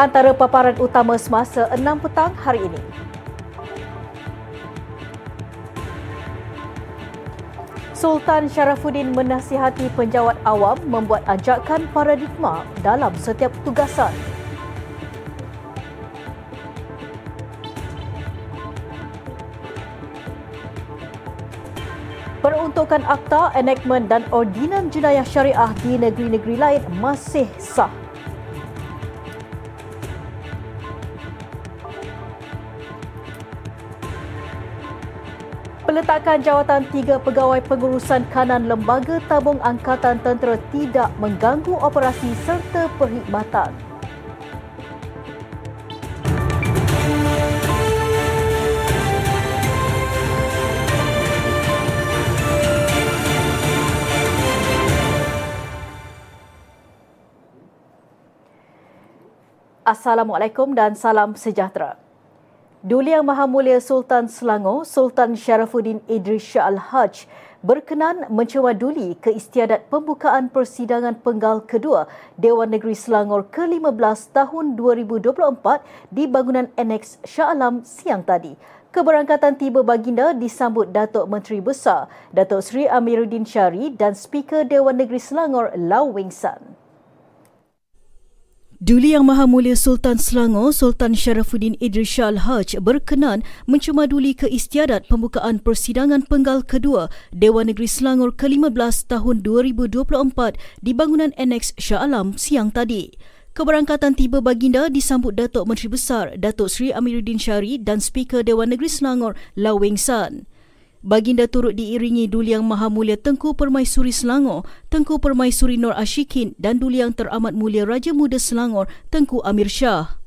Antara paparan utama semasa 6 petang hari ini. Sultan Syarafuddin menasihati penjawat awam membuat ajakan paradigma dalam setiap tugasan. Peruntukan akta, enactment dan ordinan jenayah syariah di negeri-negeri lain masih sah. Peletakan jawatan tiga pegawai pengurusan kanan Lembaga Tabung Angkatan Tentera tidak mengganggu operasi serta perkhidmatan. Assalamualaikum dan salam sejahtera. Duli Yang Maha Mulia Sultan Selangor, Sultan Syarafuddin Idris Shah Al-Hajj berkenan mencewaduli keistiadat pembukaan persidangan penggal kedua Dewan Negeri Selangor ke-15 tahun 2024 di bangunan Annex Shah Alam siang tadi. Keberangkatan tiba baginda disambut Datuk Menteri Besar, Datuk Seri Amiruddin Syari dan Speaker Dewan Negeri Selangor, Lau Wing San. Duli Yang Maha Mulia Sultan Selangor, Sultan Syarafuddin Idris Shah Al-Hajj berkenan mencemaduli keistiadat pembukaan persidangan penggal kedua Dewan Negeri Selangor ke-15 tahun 2024 di bangunan Annex Shah Alam siang tadi. Keberangkatan tiba baginda disambut Datuk Menteri Besar, Datuk Seri Amiruddin Syari dan Speaker Dewan Negeri Selangor, Lau San. Baginda turut diiringi Duli Yang Maha Mulia Tengku Permaisuri Selangor, Tengku Permaisuri Nur Ashikin dan Duli Yang Teramat Mulia Raja Muda Selangor, Tengku Amir Shah.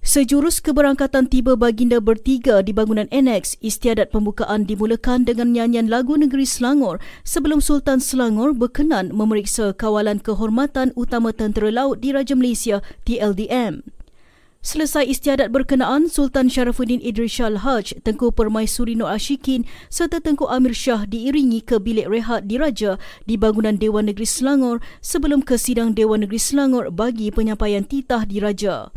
Sejurus keberangkatan tiba baginda bertiga di bangunan annex, istiadat pembukaan dimulakan dengan nyanyian lagu negeri Selangor sebelum Sultan Selangor berkenan memeriksa kawalan kehormatan utama tentera laut di Raja Malaysia TLDM. Selesai istiadat berkenaan, Sultan Syarafuddin Idris Shah Al-Hajj, Tengku Permaisuri Nur Ashikin serta Tengku Amir Shah diiringi ke bilik rehat diraja di bangunan Dewan Negeri Selangor sebelum ke sidang Dewan Negeri Selangor bagi penyampaian titah diraja.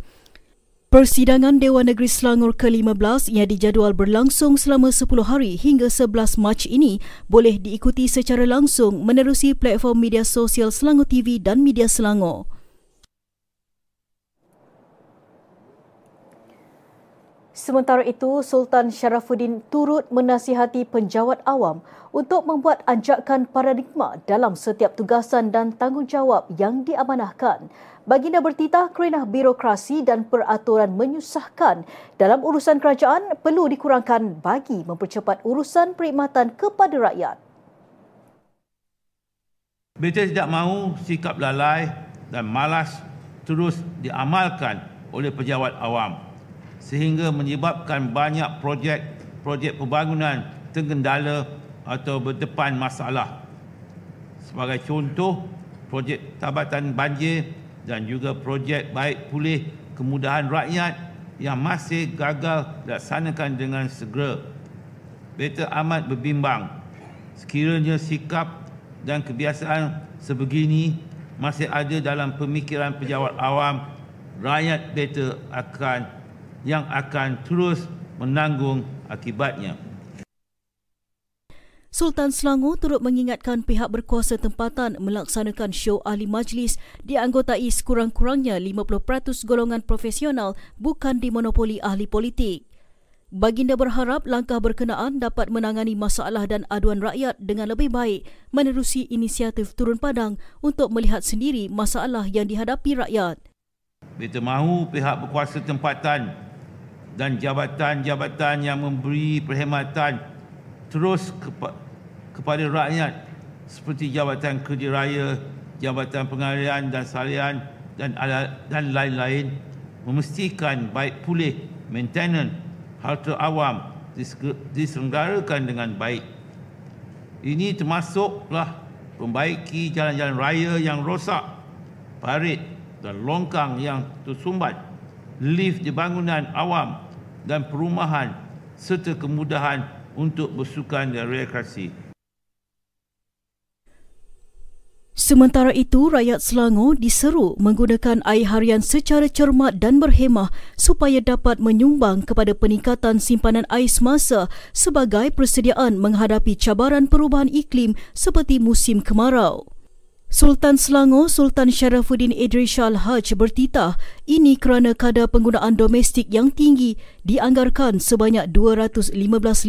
Persidangan Dewan Negeri Selangor ke-15 yang dijadual berlangsung selama 10 hari hingga 11 Mac ini boleh diikuti secara langsung menerusi platform media sosial Selangor TV dan Media Selangor. Sementara itu, Sultan Syarafuddin turut menasihati penjawat awam untuk membuat anjakan paradigma dalam setiap tugasan dan tanggungjawab yang diamanahkan. Baginda bertitah kerana birokrasi dan peraturan menyusahkan dalam urusan kerajaan perlu dikurangkan bagi mempercepat urusan perkhidmatan kepada rakyat. Beta tidak mahu sikap lalai dan malas terus diamalkan oleh pejabat awam sehingga menyebabkan banyak projek-projek pembangunan tergendala atau berdepan masalah. Sebagai contoh, projek tabatan banjir dan juga projek baik pulih kemudahan rakyat yang masih gagal dilaksanakan dengan segera. Beta amat berbimbang sekiranya sikap dan kebiasaan sebegini masih ada dalam pemikiran pejabat awam, rakyat beta akan yang akan terus menanggung akibatnya. Sultan Selangor turut mengingatkan pihak berkuasa tempatan melaksanakan show ahli majlis dianggotai sekurang-kurangnya 50% golongan profesional bukan dimonopoli ahli politik. Baginda berharap langkah berkenaan dapat menangani masalah dan aduan rakyat dengan lebih baik menerusi inisiatif turun padang untuk melihat sendiri masalah yang dihadapi rakyat. Kita mahu pihak berkuasa tempatan dan jabatan-jabatan yang memberi perkhidmatan terus kepa- kepada rakyat seperti Jabatan Kerja Raya, Jabatan Pengalian dan Salian dan dan lain-lain memastikan baik pulih maintenance harta awam diselenggarakan dengan baik. Ini termasuklah membaiki jalan-jalan raya yang rosak, parit dan longkang yang tersumbat, lift di bangunan awam dan perumahan serta kemudahan untuk bersukan dan rekreasi. Sementara itu, rakyat Selangor diseru menggunakan air harian secara cermat dan berhemah supaya dapat menyumbang kepada peningkatan simpanan air semasa sebagai persediaan menghadapi cabaran perubahan iklim seperti musim kemarau. Sultan Selangor Sultan Sharafuddin Idris Shah Haj bertitah ini kerana kadar penggunaan domestik yang tinggi dianggarkan sebanyak 215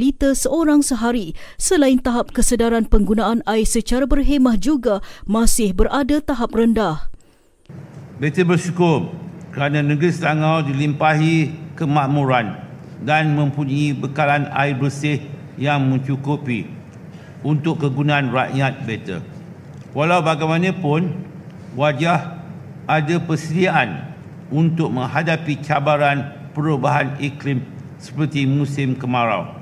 liter seorang sehari selain tahap kesedaran penggunaan air secara berhemah juga masih berada tahap rendah. Betul bersyukur kerana negeri Selangor dilimpahi kemakmuran dan mempunyai bekalan air bersih yang mencukupi untuk kegunaan rakyat betul. Walau bagaimanapun, wajah ada persediaan untuk menghadapi cabaran perubahan iklim seperti musim kemarau.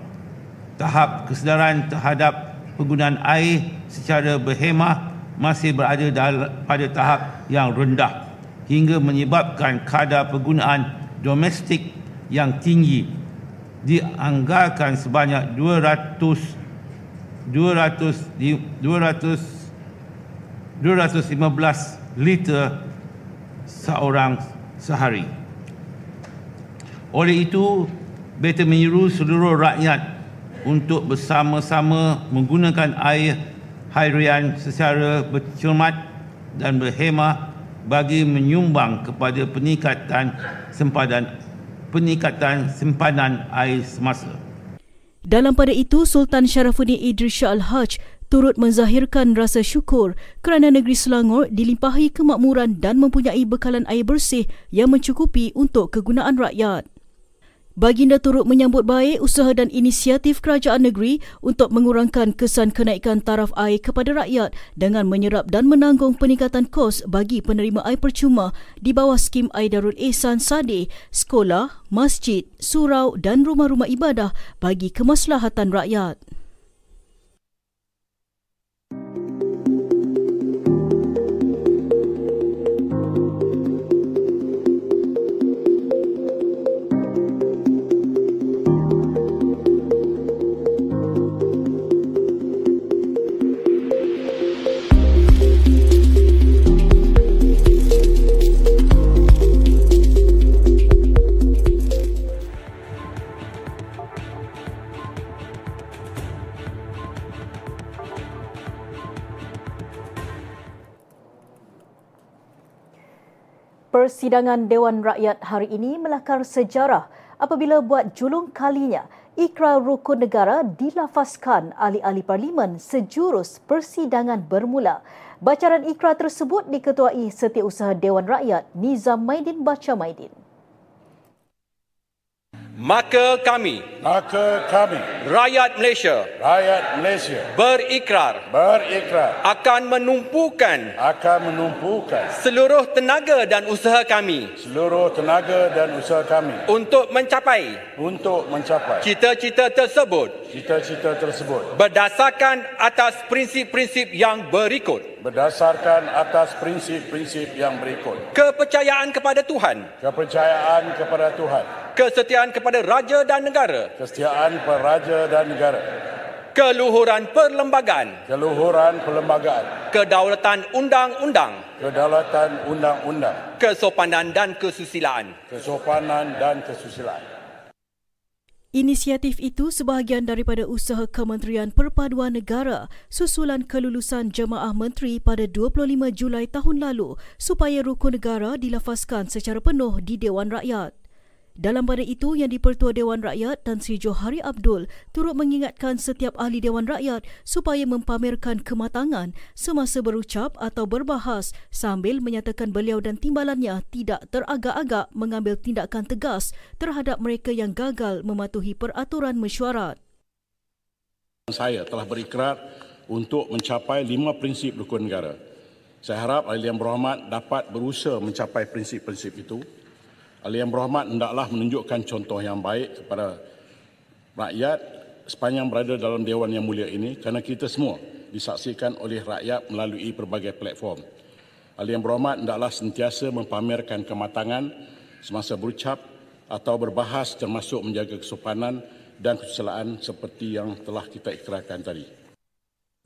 Tahap kesedaran terhadap penggunaan air secara berhemah masih berada pada tahap yang rendah hingga menyebabkan kadar penggunaan domestik yang tinggi dianggarkan sebanyak 200 200 200 215 liter seorang sehari. Oleh itu, Beta menyeru seluruh rakyat untuk bersama-sama menggunakan air harian secara bercermat dan berhemah bagi menyumbang kepada peningkatan sempadan peningkatan simpanan air semasa. Dalam pada itu, Sultan Sharafuddin Idris Shah Al-Hajj turut menzahirkan rasa syukur kerana negeri Selangor dilimpahi kemakmuran dan mempunyai bekalan air bersih yang mencukupi untuk kegunaan rakyat. Baginda turut menyambut baik usaha dan inisiatif kerajaan negeri untuk mengurangkan kesan kenaikan taraf air kepada rakyat dengan menyerap dan menanggung peningkatan kos bagi penerima air percuma di bawah skim Air Darul Ehsan Sade, sekolah, masjid, surau dan rumah-rumah ibadah bagi kemaslahatan rakyat. Persidangan Dewan Rakyat hari ini melakar sejarah apabila buat julung kalinya ikrar rukun negara dilafazkan ahli-ahli parlimen sejurus persidangan bermula. Bacaran ikrar tersebut diketuai Setiausaha Dewan Rakyat Nizam Maidin Bacha Maidin. Maka kami Maka kami rakyat Malaysia rakyat Malaysia berikrar berikrar akan menumpukan akan menumpukan seluruh tenaga dan usaha kami seluruh tenaga dan usaha kami untuk mencapai untuk mencapai cita-cita tersebut cita-cita tersebut berdasarkan atas prinsip-prinsip yang berikut berdasarkan atas prinsip-prinsip yang berikut. Kepercayaan kepada Tuhan. Kepercayaan kepada Tuhan. Kesetiaan kepada raja dan negara. Kesetiaan peraja dan negara. Keluhuran perlembagaan. Keluhuran perlembagaan. Kedaulatan undang-undang. Kedaulatan undang-undang. Kesopanan dan kesusilaan. Kesopanan dan kesusilaan Inisiatif itu sebahagian daripada usaha Kementerian Perpaduan Negara susulan kelulusan jemaah menteri pada 25 Julai tahun lalu supaya rukun negara dilafazkan secara penuh di Dewan Rakyat. Dalam pada itu, Yang di-Pertua Dewan Rakyat Tan Sri Johari Abdul turut mengingatkan setiap ahli Dewan Rakyat supaya mempamerkan kematangan semasa berucap atau berbahas sambil menyatakan beliau dan timbalannya tidak teragak-agak mengambil tindakan tegas terhadap mereka yang gagal mematuhi peraturan mesyuarat. Saya telah berikrar untuk mencapai lima prinsip rukun negara. Saya harap Ahli Yang Berhormat dapat berusaha mencapai prinsip-prinsip itu Ahli Yang Berhormat hendaklah menunjukkan contoh yang baik kepada rakyat sepanjang berada dalam Dewan Yang Mulia ini kerana kita semua disaksikan oleh rakyat melalui berbagai platform. Ahli Yang Berhormat hendaklah sentiasa mempamerkan kematangan semasa berucap atau berbahas termasuk menjaga kesopanan dan kesusilaan seperti yang telah kita ikrarkan tadi.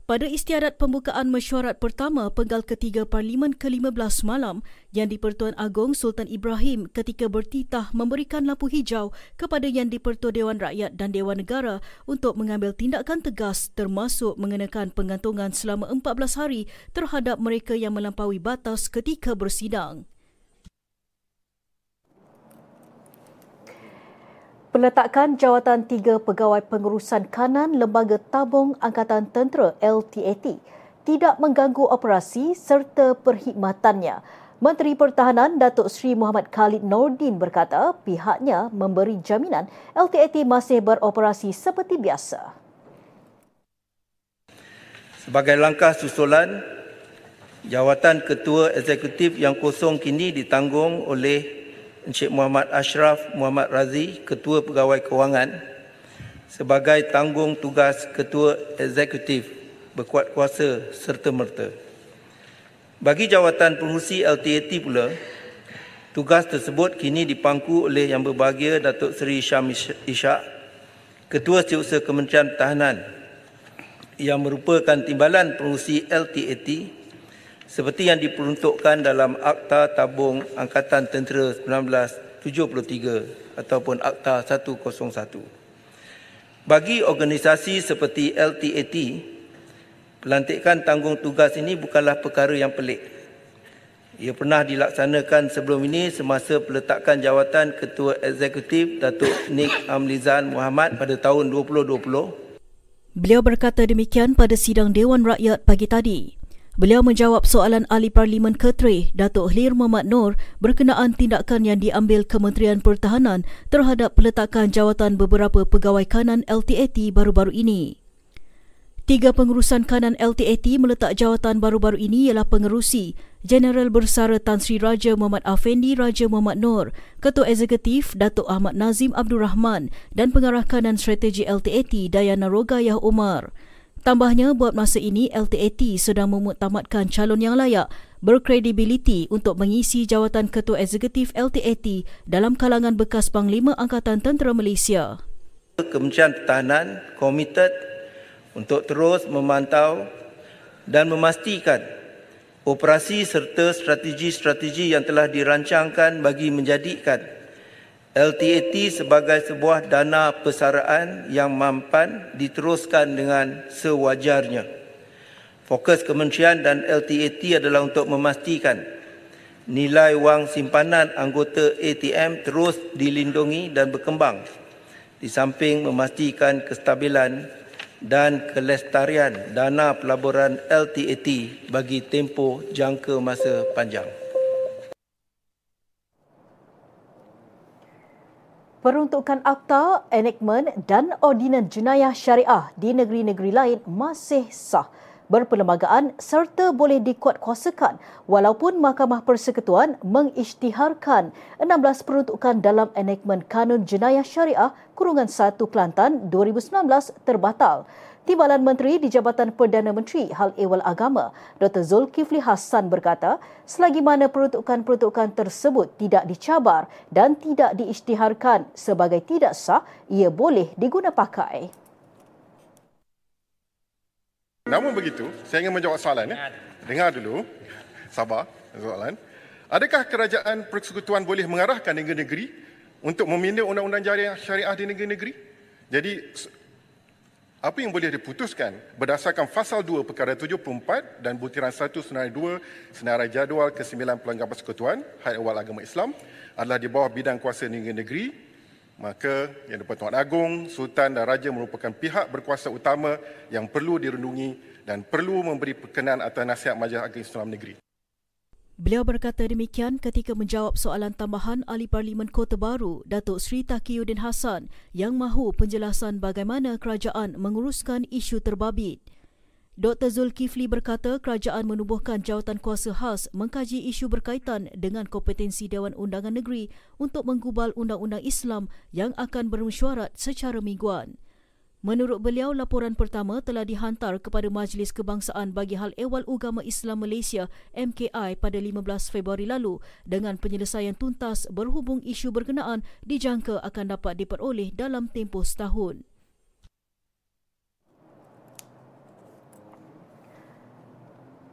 Pada istiadat pembukaan mesyuarat pertama penggal ketiga Parlimen ke-15 malam yang di-Pertuan Agong Sultan Ibrahim ketika bertitah memberikan lampu hijau kepada yang di-Pertua Dewan Rakyat dan Dewan Negara untuk mengambil tindakan tegas termasuk mengenakan pengantungan selama 14 hari terhadap mereka yang melampaui batas ketika bersidang. Peletakan jawatan tiga pegawai pengurusan kanan Lembaga Tabung Angkatan Tentera LTAT tidak mengganggu operasi serta perkhidmatannya. Menteri Pertahanan Datuk Seri Muhammad Khalid Nordin berkata pihaknya memberi jaminan LTAT masih beroperasi seperti biasa. Sebagai langkah susulan, jawatan Ketua Eksekutif yang kosong kini ditanggung oleh Encik Muhammad Ashraf Muhammad Razi, Ketua Pegawai Kewangan sebagai tanggung tugas Ketua Eksekutif berkuat kuasa serta-merta. Bagi jawatan pengurusi LTAT pula, tugas tersebut kini dipangku oleh Yang Berbahagia Datuk Seri Syam Ishak, Ketua Setiausaha Kementerian Pertahanan yang merupakan timbalan pengurusi LTAT seperti yang diperuntukkan dalam Akta Tabung Angkatan Tentera 1973 ataupun Akta 101. Bagi organisasi seperti LTAT, pelantikan tanggung tugas ini bukanlah perkara yang pelik. Ia pernah dilaksanakan sebelum ini semasa peletakan jawatan Ketua Eksekutif Datuk Nik Amlizan Muhammad pada tahun 2020. Beliau berkata demikian pada sidang Dewan Rakyat pagi tadi. Beliau menjawab soalan ahli parlimen Ketre, Datuk Hlir Muhammad Nur berkenaan tindakan yang diambil Kementerian Pertahanan terhadap peletakan jawatan beberapa pegawai kanan LTAT baru-baru ini. Tiga pengurusan kanan LTAT meletak jawatan baru-baru ini ialah pengerusi Jeneral Bersara Tan Sri Raja Muhammad Afendi Raja Muhammad Nur, Ketua Eksekutif Datuk Ahmad Nazim Abdul Rahman dan Pengarah Kanan Strategi LTAT Dayana Rogayah Umar. Tambahnya, buat masa ini LTAT sedang memutamatkan calon yang layak berkredibiliti untuk mengisi jawatan Ketua Eksekutif LTAT dalam kalangan bekas Panglima Angkatan Tentera Malaysia. Kementerian Pertahanan komited untuk terus memantau dan memastikan operasi serta strategi-strategi yang telah dirancangkan bagi menjadikan LTAT sebagai sebuah dana persaraan yang mampan diteruskan dengan sewajarnya. Fokus kementerian dan LTAT adalah untuk memastikan nilai wang simpanan anggota ATM terus dilindungi dan berkembang di samping memastikan kestabilan dan kelestarian dana pelaburan LTAT bagi tempoh jangka masa panjang. Peruntukan akta, enakmen dan ordinan jenayah syariah di negeri-negeri lain masih sah berperlembagaan serta boleh dikuatkuasakan walaupun Mahkamah Persekutuan mengisytiharkan 16 peruntukan dalam enakmen Kanun Jenayah Syariah Kurungan 1 Kelantan 2019 terbatal. Timbalan Menteri di Jabatan Perdana Menteri Hal Ehwal Agama, Dr. Zulkifli Hassan berkata, selagi mana peruntukan-peruntukan tersebut tidak dicabar dan tidak diisytiharkan sebagai tidak sah, ia boleh diguna pakai. Namun begitu, saya ingin menjawab soalan. Ya. Dengar dulu, sabar soalan. Adakah kerajaan persekutuan boleh mengarahkan negeri-negeri untuk meminda undang-undang syariah di negeri-negeri? Jadi apa yang boleh diputuskan berdasarkan fasal 2 perkara 74 dan butiran 1 senarai 2 senarai jadual ke-9 pelanggan persekutuan Hayat Awal Agama Islam adalah di bawah bidang kuasa negeri-negeri maka yang di-Pertuan Agong, Sultan dan Raja merupakan pihak berkuasa utama yang perlu dirundungi dan perlu memberi perkenan atas nasihat Majlis Agama Islam Negeri. Beliau berkata demikian ketika menjawab soalan tambahan Ahli Parlimen Kota Baru, Datuk Sri Taqiyuddin Hassan yang mahu penjelasan bagaimana kerajaan menguruskan isu terbabit. Dr. Zulkifli berkata kerajaan menubuhkan jawatan kuasa khas mengkaji isu berkaitan dengan kompetensi Dewan Undangan Negeri untuk menggubal undang-undang Islam yang akan bermesyuarat secara mingguan. Menurut beliau, laporan pertama telah dihantar kepada Majlis Kebangsaan bagi Hal Ehwal Ugama Islam Malaysia MKI pada 15 Februari lalu dengan penyelesaian tuntas berhubung isu berkenaan dijangka akan dapat diperoleh dalam tempoh setahun.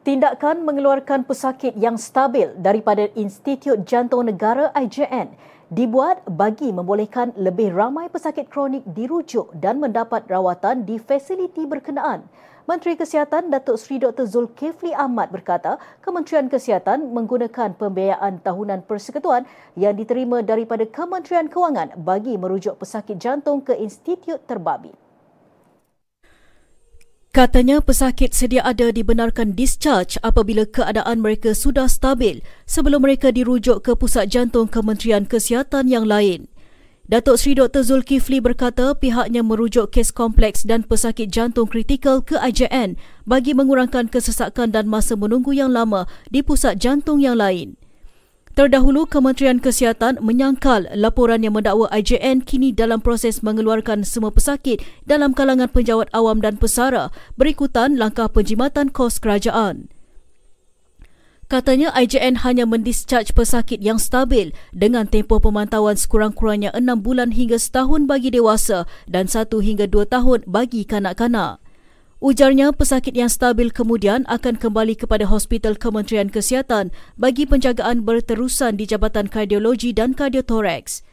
Tindakan mengeluarkan pesakit yang stabil daripada Institut Jantung Negara IJN dibuat bagi membolehkan lebih ramai pesakit kronik dirujuk dan mendapat rawatan di fasiliti berkenaan. Menteri Kesihatan Datuk Seri Dr. Zulkifli Ahmad berkata, Kementerian Kesihatan menggunakan pembiayaan tahunan persekutuan yang diterima daripada Kementerian Kewangan bagi merujuk pesakit jantung ke institut terbabit. Katanya pesakit sedia ada dibenarkan discharge apabila keadaan mereka sudah stabil sebelum mereka dirujuk ke pusat jantung Kementerian Kesihatan yang lain. Datuk Seri Dr. Zulkifli berkata pihaknya merujuk kes kompleks dan pesakit jantung kritikal ke IJN bagi mengurangkan kesesakan dan masa menunggu yang lama di pusat jantung yang lain. Terdahulu, Kementerian Kesihatan menyangkal laporan yang mendakwa IJN kini dalam proses mengeluarkan semua pesakit dalam kalangan penjawat awam dan pesara berikutan langkah penjimatan kos kerajaan. Katanya IJN hanya mendischarge pesakit yang stabil dengan tempoh pemantauan sekurang-kurangnya 6 bulan hingga setahun bagi dewasa dan 1 hingga 2 tahun bagi kanak-kanak. Ujarnya pesakit yang stabil kemudian akan kembali kepada Hospital Kementerian Kesihatan bagi penjagaan berterusan di Jabatan Kardiologi dan Kardiotoraks.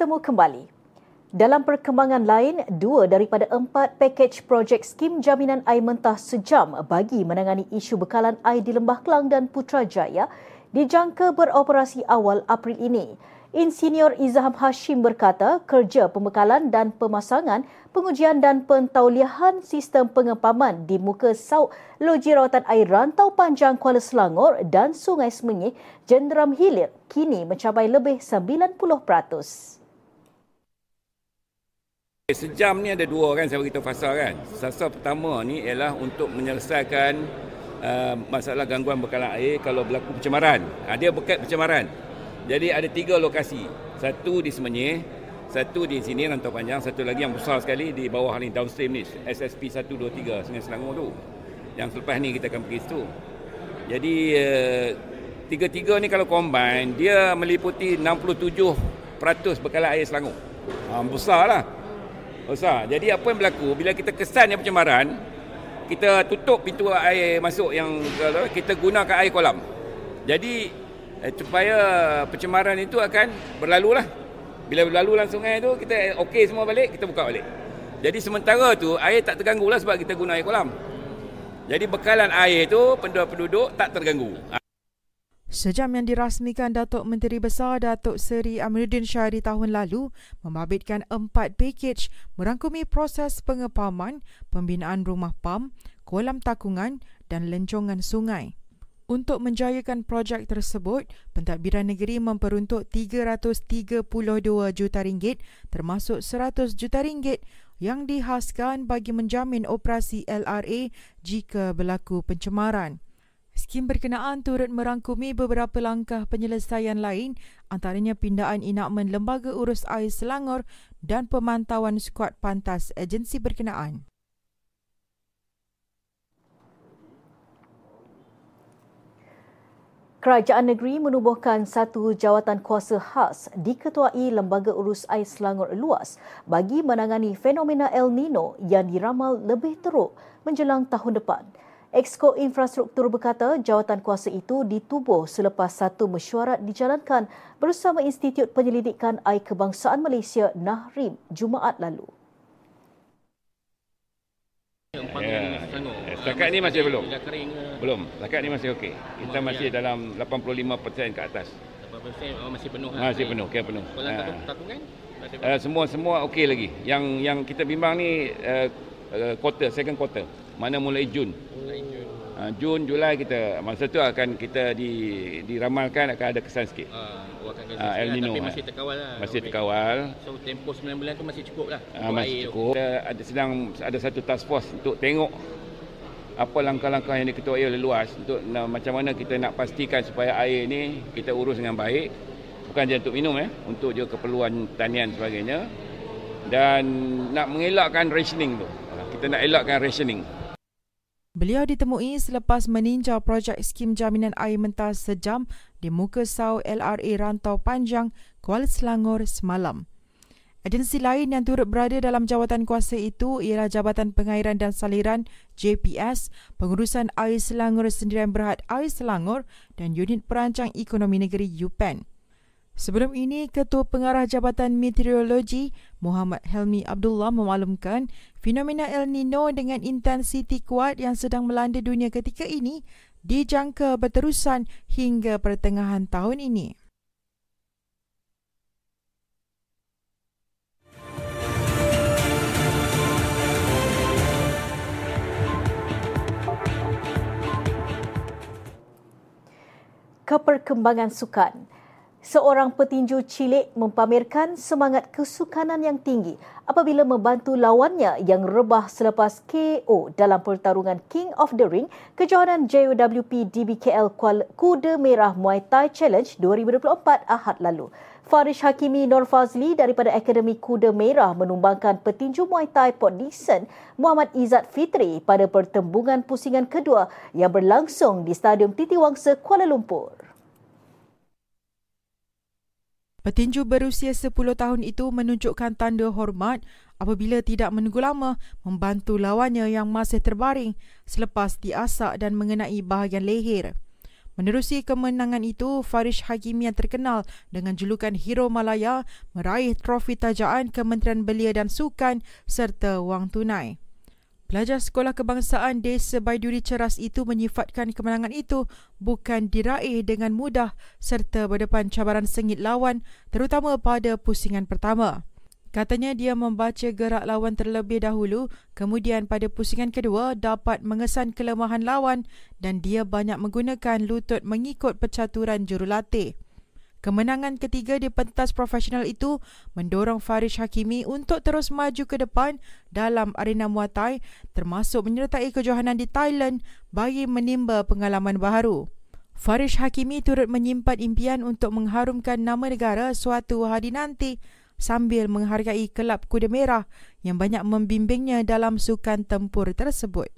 Bertemu kembali. Dalam perkembangan lain, dua daripada empat pakej projek skim jaminan air mentah sejam bagi menangani isu bekalan air di Lembah Kelang dan Putrajaya dijangka beroperasi awal April ini. Insinyur Izham Hashim berkata kerja pembekalan dan pemasangan, pengujian dan pentauliahan sistem pengepaman di muka sauk loji rawatan air rantau panjang Kuala Selangor dan Sungai Semenyih, Jenderam Hilir kini mencapai lebih 90%. Sejam ni ada dua kan saya beritahu fasa kan. Fasa pertama ni ialah untuk menyelesaikan uh, masalah gangguan bekalan air kalau berlaku pencemaran. Ha, dia berkat pencemaran. Jadi ada tiga lokasi. Satu di Semenyih, satu di sini Rantau Panjang, satu lagi yang besar sekali di bawah ni downstream ni SSP 123 Sungai Selangor tu. Yang selepas ni kita akan pergi situ. Jadi uh, tiga-tiga ni kalau combine dia meliputi 67% bekalan air Selangor. Ha, besar lah. Besar. Jadi apa yang berlaku bila kita kesan yang pencemaran, kita tutup pintu air masuk yang kita gunakan air kolam. Jadi eh, supaya pencemaran itu akan berlalu lah. Bila berlalu langsung sungai tu, kita okey semua balik, kita buka balik. Jadi sementara tu, air tak terganggu lah sebab kita guna air kolam. Jadi bekalan air tu, penduduk-penduduk tak terganggu. Sejam yang dirasmikan Datuk Menteri Besar Datuk Seri Amiruddin Shah di tahun lalu membabitkan empat pakej merangkumi proses pengepaman, pembinaan rumah pam, kolam takungan dan lencongan sungai. Untuk menjayakan projek tersebut, pentadbiran negeri memperuntuk 332 juta ringgit termasuk 100 juta ringgit yang dihaskan bagi menjamin operasi LRA jika berlaku pencemaran. Skim berkenaan turut merangkumi beberapa langkah penyelesaian lain antaranya pindaan inakmen Lembaga Urus Air Selangor dan pemantauan skuad pantas agensi berkenaan. Kerajaan negeri menubuhkan satu jawatan kuasa khas diketuai Lembaga Urus Air Selangor Luas bagi menangani fenomena El Nino yang diramal lebih teruk menjelang tahun depan. Exco Infrastruktur berkata jawatan kuasa itu ditubuh selepas satu mesyuarat dijalankan bersama Institut Penyelidikan Air Kebangsaan Malaysia Nahrim Jumaat lalu. Ya, setakat ni masih belum. Belum. Setakat ni masih okey. Kita masih dalam 85% ke atas. 85% masih penuh. Masih penuh, kira penuh. Ha. takungan? Uh, semua semua okey lagi. Yang yang kita bimbang ni uh, uh, quarter, second quarter. Mana mulai Jun. Mulai Jun. Uh, Jun, Julai kita masa tu akan kita di diramalkan akan ada kesan sikit. Akan Ah, El Nino, Tapi ah. masih terkawal lah. Masih terkawal. So tempoh 9 bulan tu masih cukup lah. Untuk masih cukup. Kita ada sedang ada satu task force untuk tengok apa langkah-langkah yang diketuai oleh luas untuk na, macam mana kita nak pastikan supaya air ni kita urus dengan baik bukan je untuk minum ya untuk juga keperluan tanian sebagainya dan nak mengelakkan rationing tu kita nak elakkan rationing Beliau ditemui selepas meninjau projek skim jaminan air mentah sejam di muka sau LRA Rantau Panjang, Kuala Selangor semalam. Agensi lain yang turut berada dalam jawatan kuasa itu ialah Jabatan Pengairan dan Saliran JPS, Pengurusan Air Selangor Sendirian Berhad Air Selangor dan Unit Perancang Ekonomi Negeri UPEN. Sebelum ini, Ketua Pengarah Jabatan Meteorologi Muhammad Helmi Abdullah memaklumkan fenomena El Nino dengan intensiti kuat yang sedang melanda dunia ketika ini dijangka berterusan hingga pertengahan tahun ini. Keperkembangan sukan. Seorang petinju cilik mempamerkan semangat kesukanan yang tinggi apabila membantu lawannya yang rebah selepas KO dalam pertarungan King of the Ring kejohanan JOWP DBKL Kuala Kuda Merah Muay Thai Challenge 2024 Ahad lalu. Farish Hakimi Nur Fazli daripada Akademi Kuda Merah menumbangkan petinju Muay Thai Port Dickson Muhammad Izzat Fitri pada pertembungan pusingan kedua yang berlangsung di Stadium Titi Wangsa Kuala Lumpur. Petinju berusia 10 tahun itu menunjukkan tanda hormat apabila tidak menunggu lama membantu lawannya yang masih terbaring selepas diasak dan mengenai bahagian leher. Menerusi kemenangan itu, Farish Hakimi yang terkenal dengan julukan Hero Malaya meraih trofi tajaan Kementerian Belia dan Sukan serta wang tunai. Pelajar Sekolah Kebangsaan Desa Baiduri Ceras itu menyifatkan kemenangan itu bukan diraih dengan mudah serta berdepan cabaran sengit lawan terutama pada pusingan pertama. Katanya dia membaca gerak lawan terlebih dahulu kemudian pada pusingan kedua dapat mengesan kelemahan lawan dan dia banyak menggunakan lutut mengikut percaturan jurulatih. Kemenangan ketiga di pentas profesional itu mendorong Farish Hakimi untuk terus maju ke depan dalam arena Muay Thai termasuk menyertai kejohanan di Thailand bagi menimba pengalaman baharu. Farish Hakimi turut menyimpan impian untuk mengharumkan nama negara suatu hari nanti sambil menghargai kelab Kuda Merah yang banyak membimbingnya dalam sukan tempur tersebut.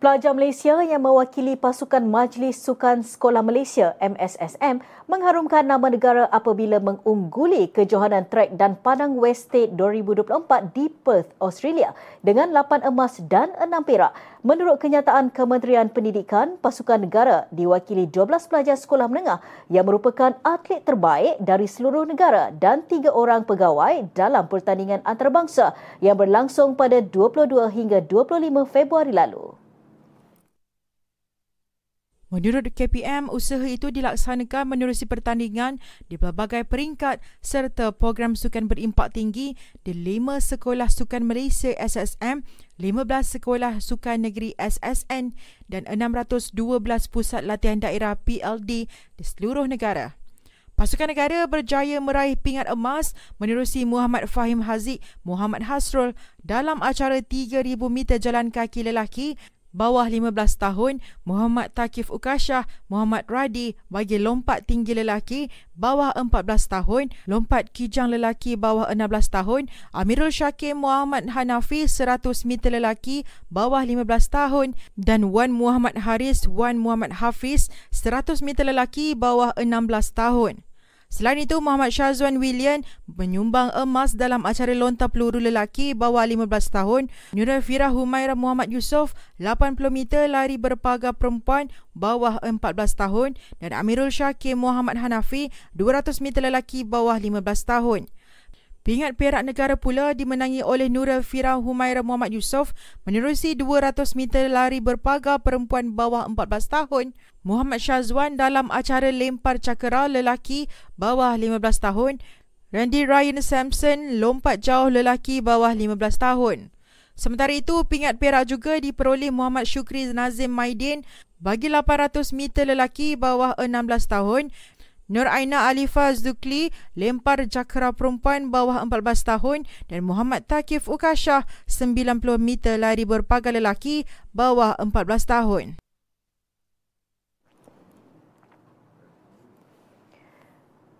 Pelajar Malaysia yang mewakili pasukan Majlis Sukan Sekolah Malaysia MSSM mengharumkan nama negara apabila mengungguli kejohanan trek dan Padang West State 2024 di Perth, Australia dengan 8 emas dan 6 perak. Menurut kenyataan Kementerian Pendidikan, pasukan negara diwakili 12 pelajar sekolah menengah yang merupakan atlet terbaik dari seluruh negara dan 3 orang pegawai dalam pertandingan antarabangsa yang berlangsung pada 22 hingga 25 Februari lalu. Menurut KPM, usaha itu dilaksanakan menerusi pertandingan di pelbagai peringkat serta program sukan berimpak tinggi di 5 Sekolah Sukan Malaysia SSM, 15 Sekolah Sukan Negeri SSN dan 612 pusat latihan daerah PLD di seluruh negara. Pasukan negara berjaya meraih pingat emas menerusi Muhammad Fahim Haziq Muhammad Hasrul dalam acara 3000 meter jalan kaki lelaki bawah 15 tahun Muhammad Takif Ukashah Muhammad Radi bagi lompat tinggi lelaki bawah 14 tahun lompat kijang lelaki bawah 16 tahun Amirul Syakir Muhammad Hanafi 100 meter lelaki bawah 15 tahun dan Wan Muhammad Haris Wan Muhammad Hafiz 100 meter lelaki bawah 16 tahun Selain itu, Muhammad Syazwan William menyumbang emas dalam acara lontar peluru lelaki bawah 15 tahun. Nura Fira Humaira Muhammad Yusof 80 meter lari berpagar perempuan bawah 14 tahun dan Amirul Syakir Muhammad Hanafi 200 meter lelaki bawah 15 tahun. Pingat perak negara pula dimenangi oleh Nurul Fira Humaira Muhammad Yusof menerusi 200 meter lari berpagar perempuan bawah 14 tahun. Muhammad Syazwan dalam acara lempar cakera lelaki bawah 15 tahun. Randy Ryan Sampson lompat jauh lelaki bawah 15 tahun. Sementara itu, pingat perak juga diperoleh Muhammad Syukri Nazim Maidin bagi 800 meter lelaki bawah 16 tahun Nur Aina Alifa Zukli lempar cakra perempuan bawah 14 tahun dan Muhammad Takif Ukashah 90 meter lari berpagar lelaki bawah 14 tahun.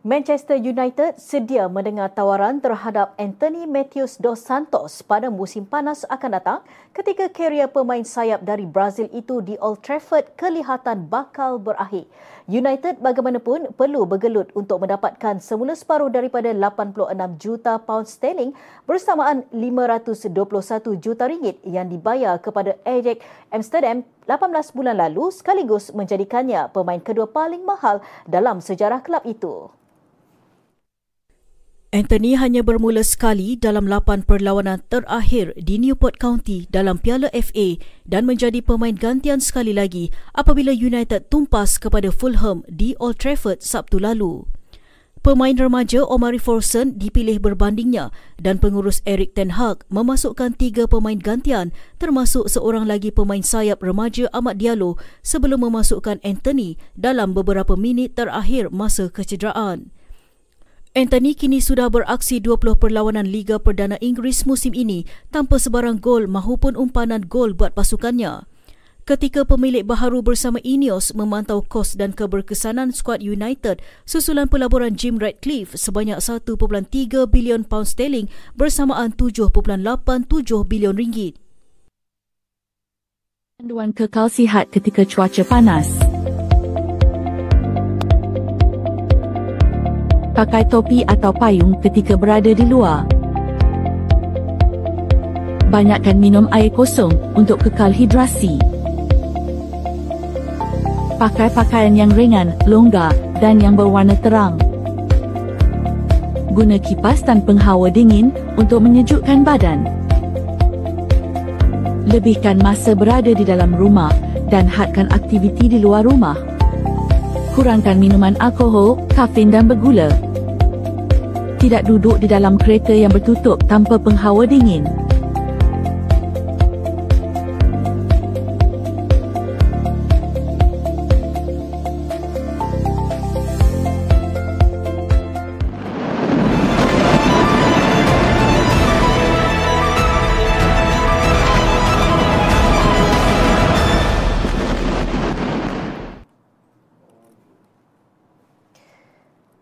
Manchester United sedia mendengar tawaran terhadap Anthony Matthews dos Santos pada musim panas akan datang ketika karier pemain sayap dari Brazil itu di Old Trafford kelihatan bakal berakhir. United bagaimanapun perlu bergelut untuk mendapatkan semula separuh daripada 86 juta pound sterling bersamaan 521 juta ringgit yang dibayar kepada Ajax Amsterdam 18 bulan lalu sekaligus menjadikannya pemain kedua paling mahal dalam sejarah kelab itu. Anthony hanya bermula sekali dalam 8 perlawanan terakhir di Newport County dalam Piala FA dan menjadi pemain gantian sekali lagi apabila United tumpas kepada Fulham di Old Trafford Sabtu lalu. Pemain remaja Omari Forson dipilih berbandingnya dan pengurus Eric Ten Hag memasukkan tiga pemain gantian termasuk seorang lagi pemain sayap remaja Ahmad Diallo sebelum memasukkan Anthony dalam beberapa minit terakhir masa kecederaan. Anthony kini sudah beraksi 20 perlawanan Liga Perdana Inggeris musim ini tanpa sebarang gol maupun umpanan gol buat pasukannya. Ketika pemilik baharu bersama Ineos memantau kos dan keberkesanan skuad United susulan pelaburan Jim Ratcliffe sebanyak 1.3 bilion pound sterling bersamaan 7.87 bilion ringgit. Panduan kekal sihat ketika cuaca panas. pakai topi atau payung ketika berada di luar. Banyakkan minum air kosong untuk kekal hidrasi. Pakai pakaian yang ringan, longgar dan yang berwarna terang. Guna kipas dan penghawa dingin untuk menyejukkan badan. Lebihkan masa berada di dalam rumah dan hadkan aktiviti di luar rumah. Kurangkan minuman alkohol, kafein dan bergula tidak duduk di dalam kereta yang bertutup tanpa penghawa dingin.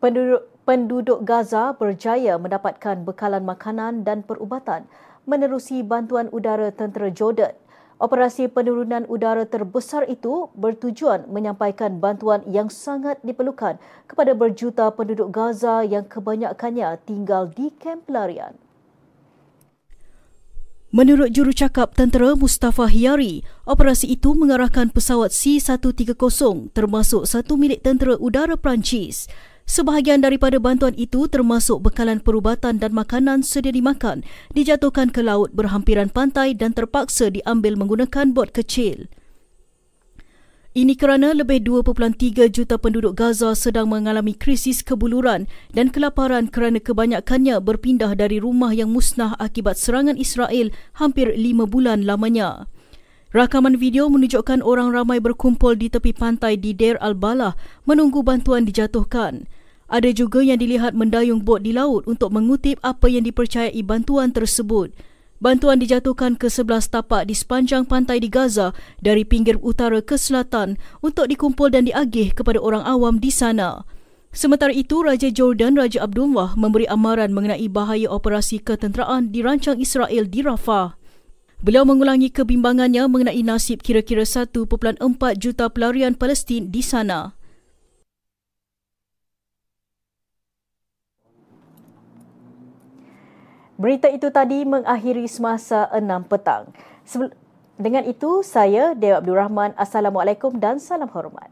Penduduk penduduk Gaza berjaya mendapatkan bekalan makanan dan perubatan menerusi bantuan udara tentera Jordan. Operasi penurunan udara terbesar itu bertujuan menyampaikan bantuan yang sangat diperlukan kepada berjuta penduduk Gaza yang kebanyakannya tinggal di kamp pelarian. Menurut jurucakap tentera Mustafa Hiyari, operasi itu mengarahkan pesawat C-130 termasuk satu milik tentera udara Perancis Sebahagian daripada bantuan itu termasuk bekalan perubatan dan makanan sedia dimakan dijatuhkan ke laut berhampiran pantai dan terpaksa diambil menggunakan bot kecil. Ini kerana lebih 2.3 juta penduduk Gaza sedang mengalami krisis kebuluran dan kelaparan kerana kebanyakannya berpindah dari rumah yang musnah akibat serangan Israel hampir lima bulan lamanya. Rakaman video menunjukkan orang ramai berkumpul di tepi pantai di Deir al-Balah menunggu bantuan dijatuhkan. Ada juga yang dilihat mendayung bot di laut untuk mengutip apa yang dipercayai bantuan tersebut. Bantuan dijatuhkan ke 11 tapak di sepanjang pantai di Gaza dari pinggir utara ke selatan untuk dikumpul dan diagih kepada orang awam di sana. Sementara itu, Raja Jordan Raja Abdullah memberi amaran mengenai bahaya operasi ketenteraan dirancang Israel di Rafah. Beliau mengulangi kebimbangannya mengenai nasib kira-kira 1.4 juta pelarian Palestin di sana. Berita itu tadi mengakhiri semasa 6 petang. Dengan itu, saya Dewa Abdul Rahman. Assalamualaikum dan salam hormat.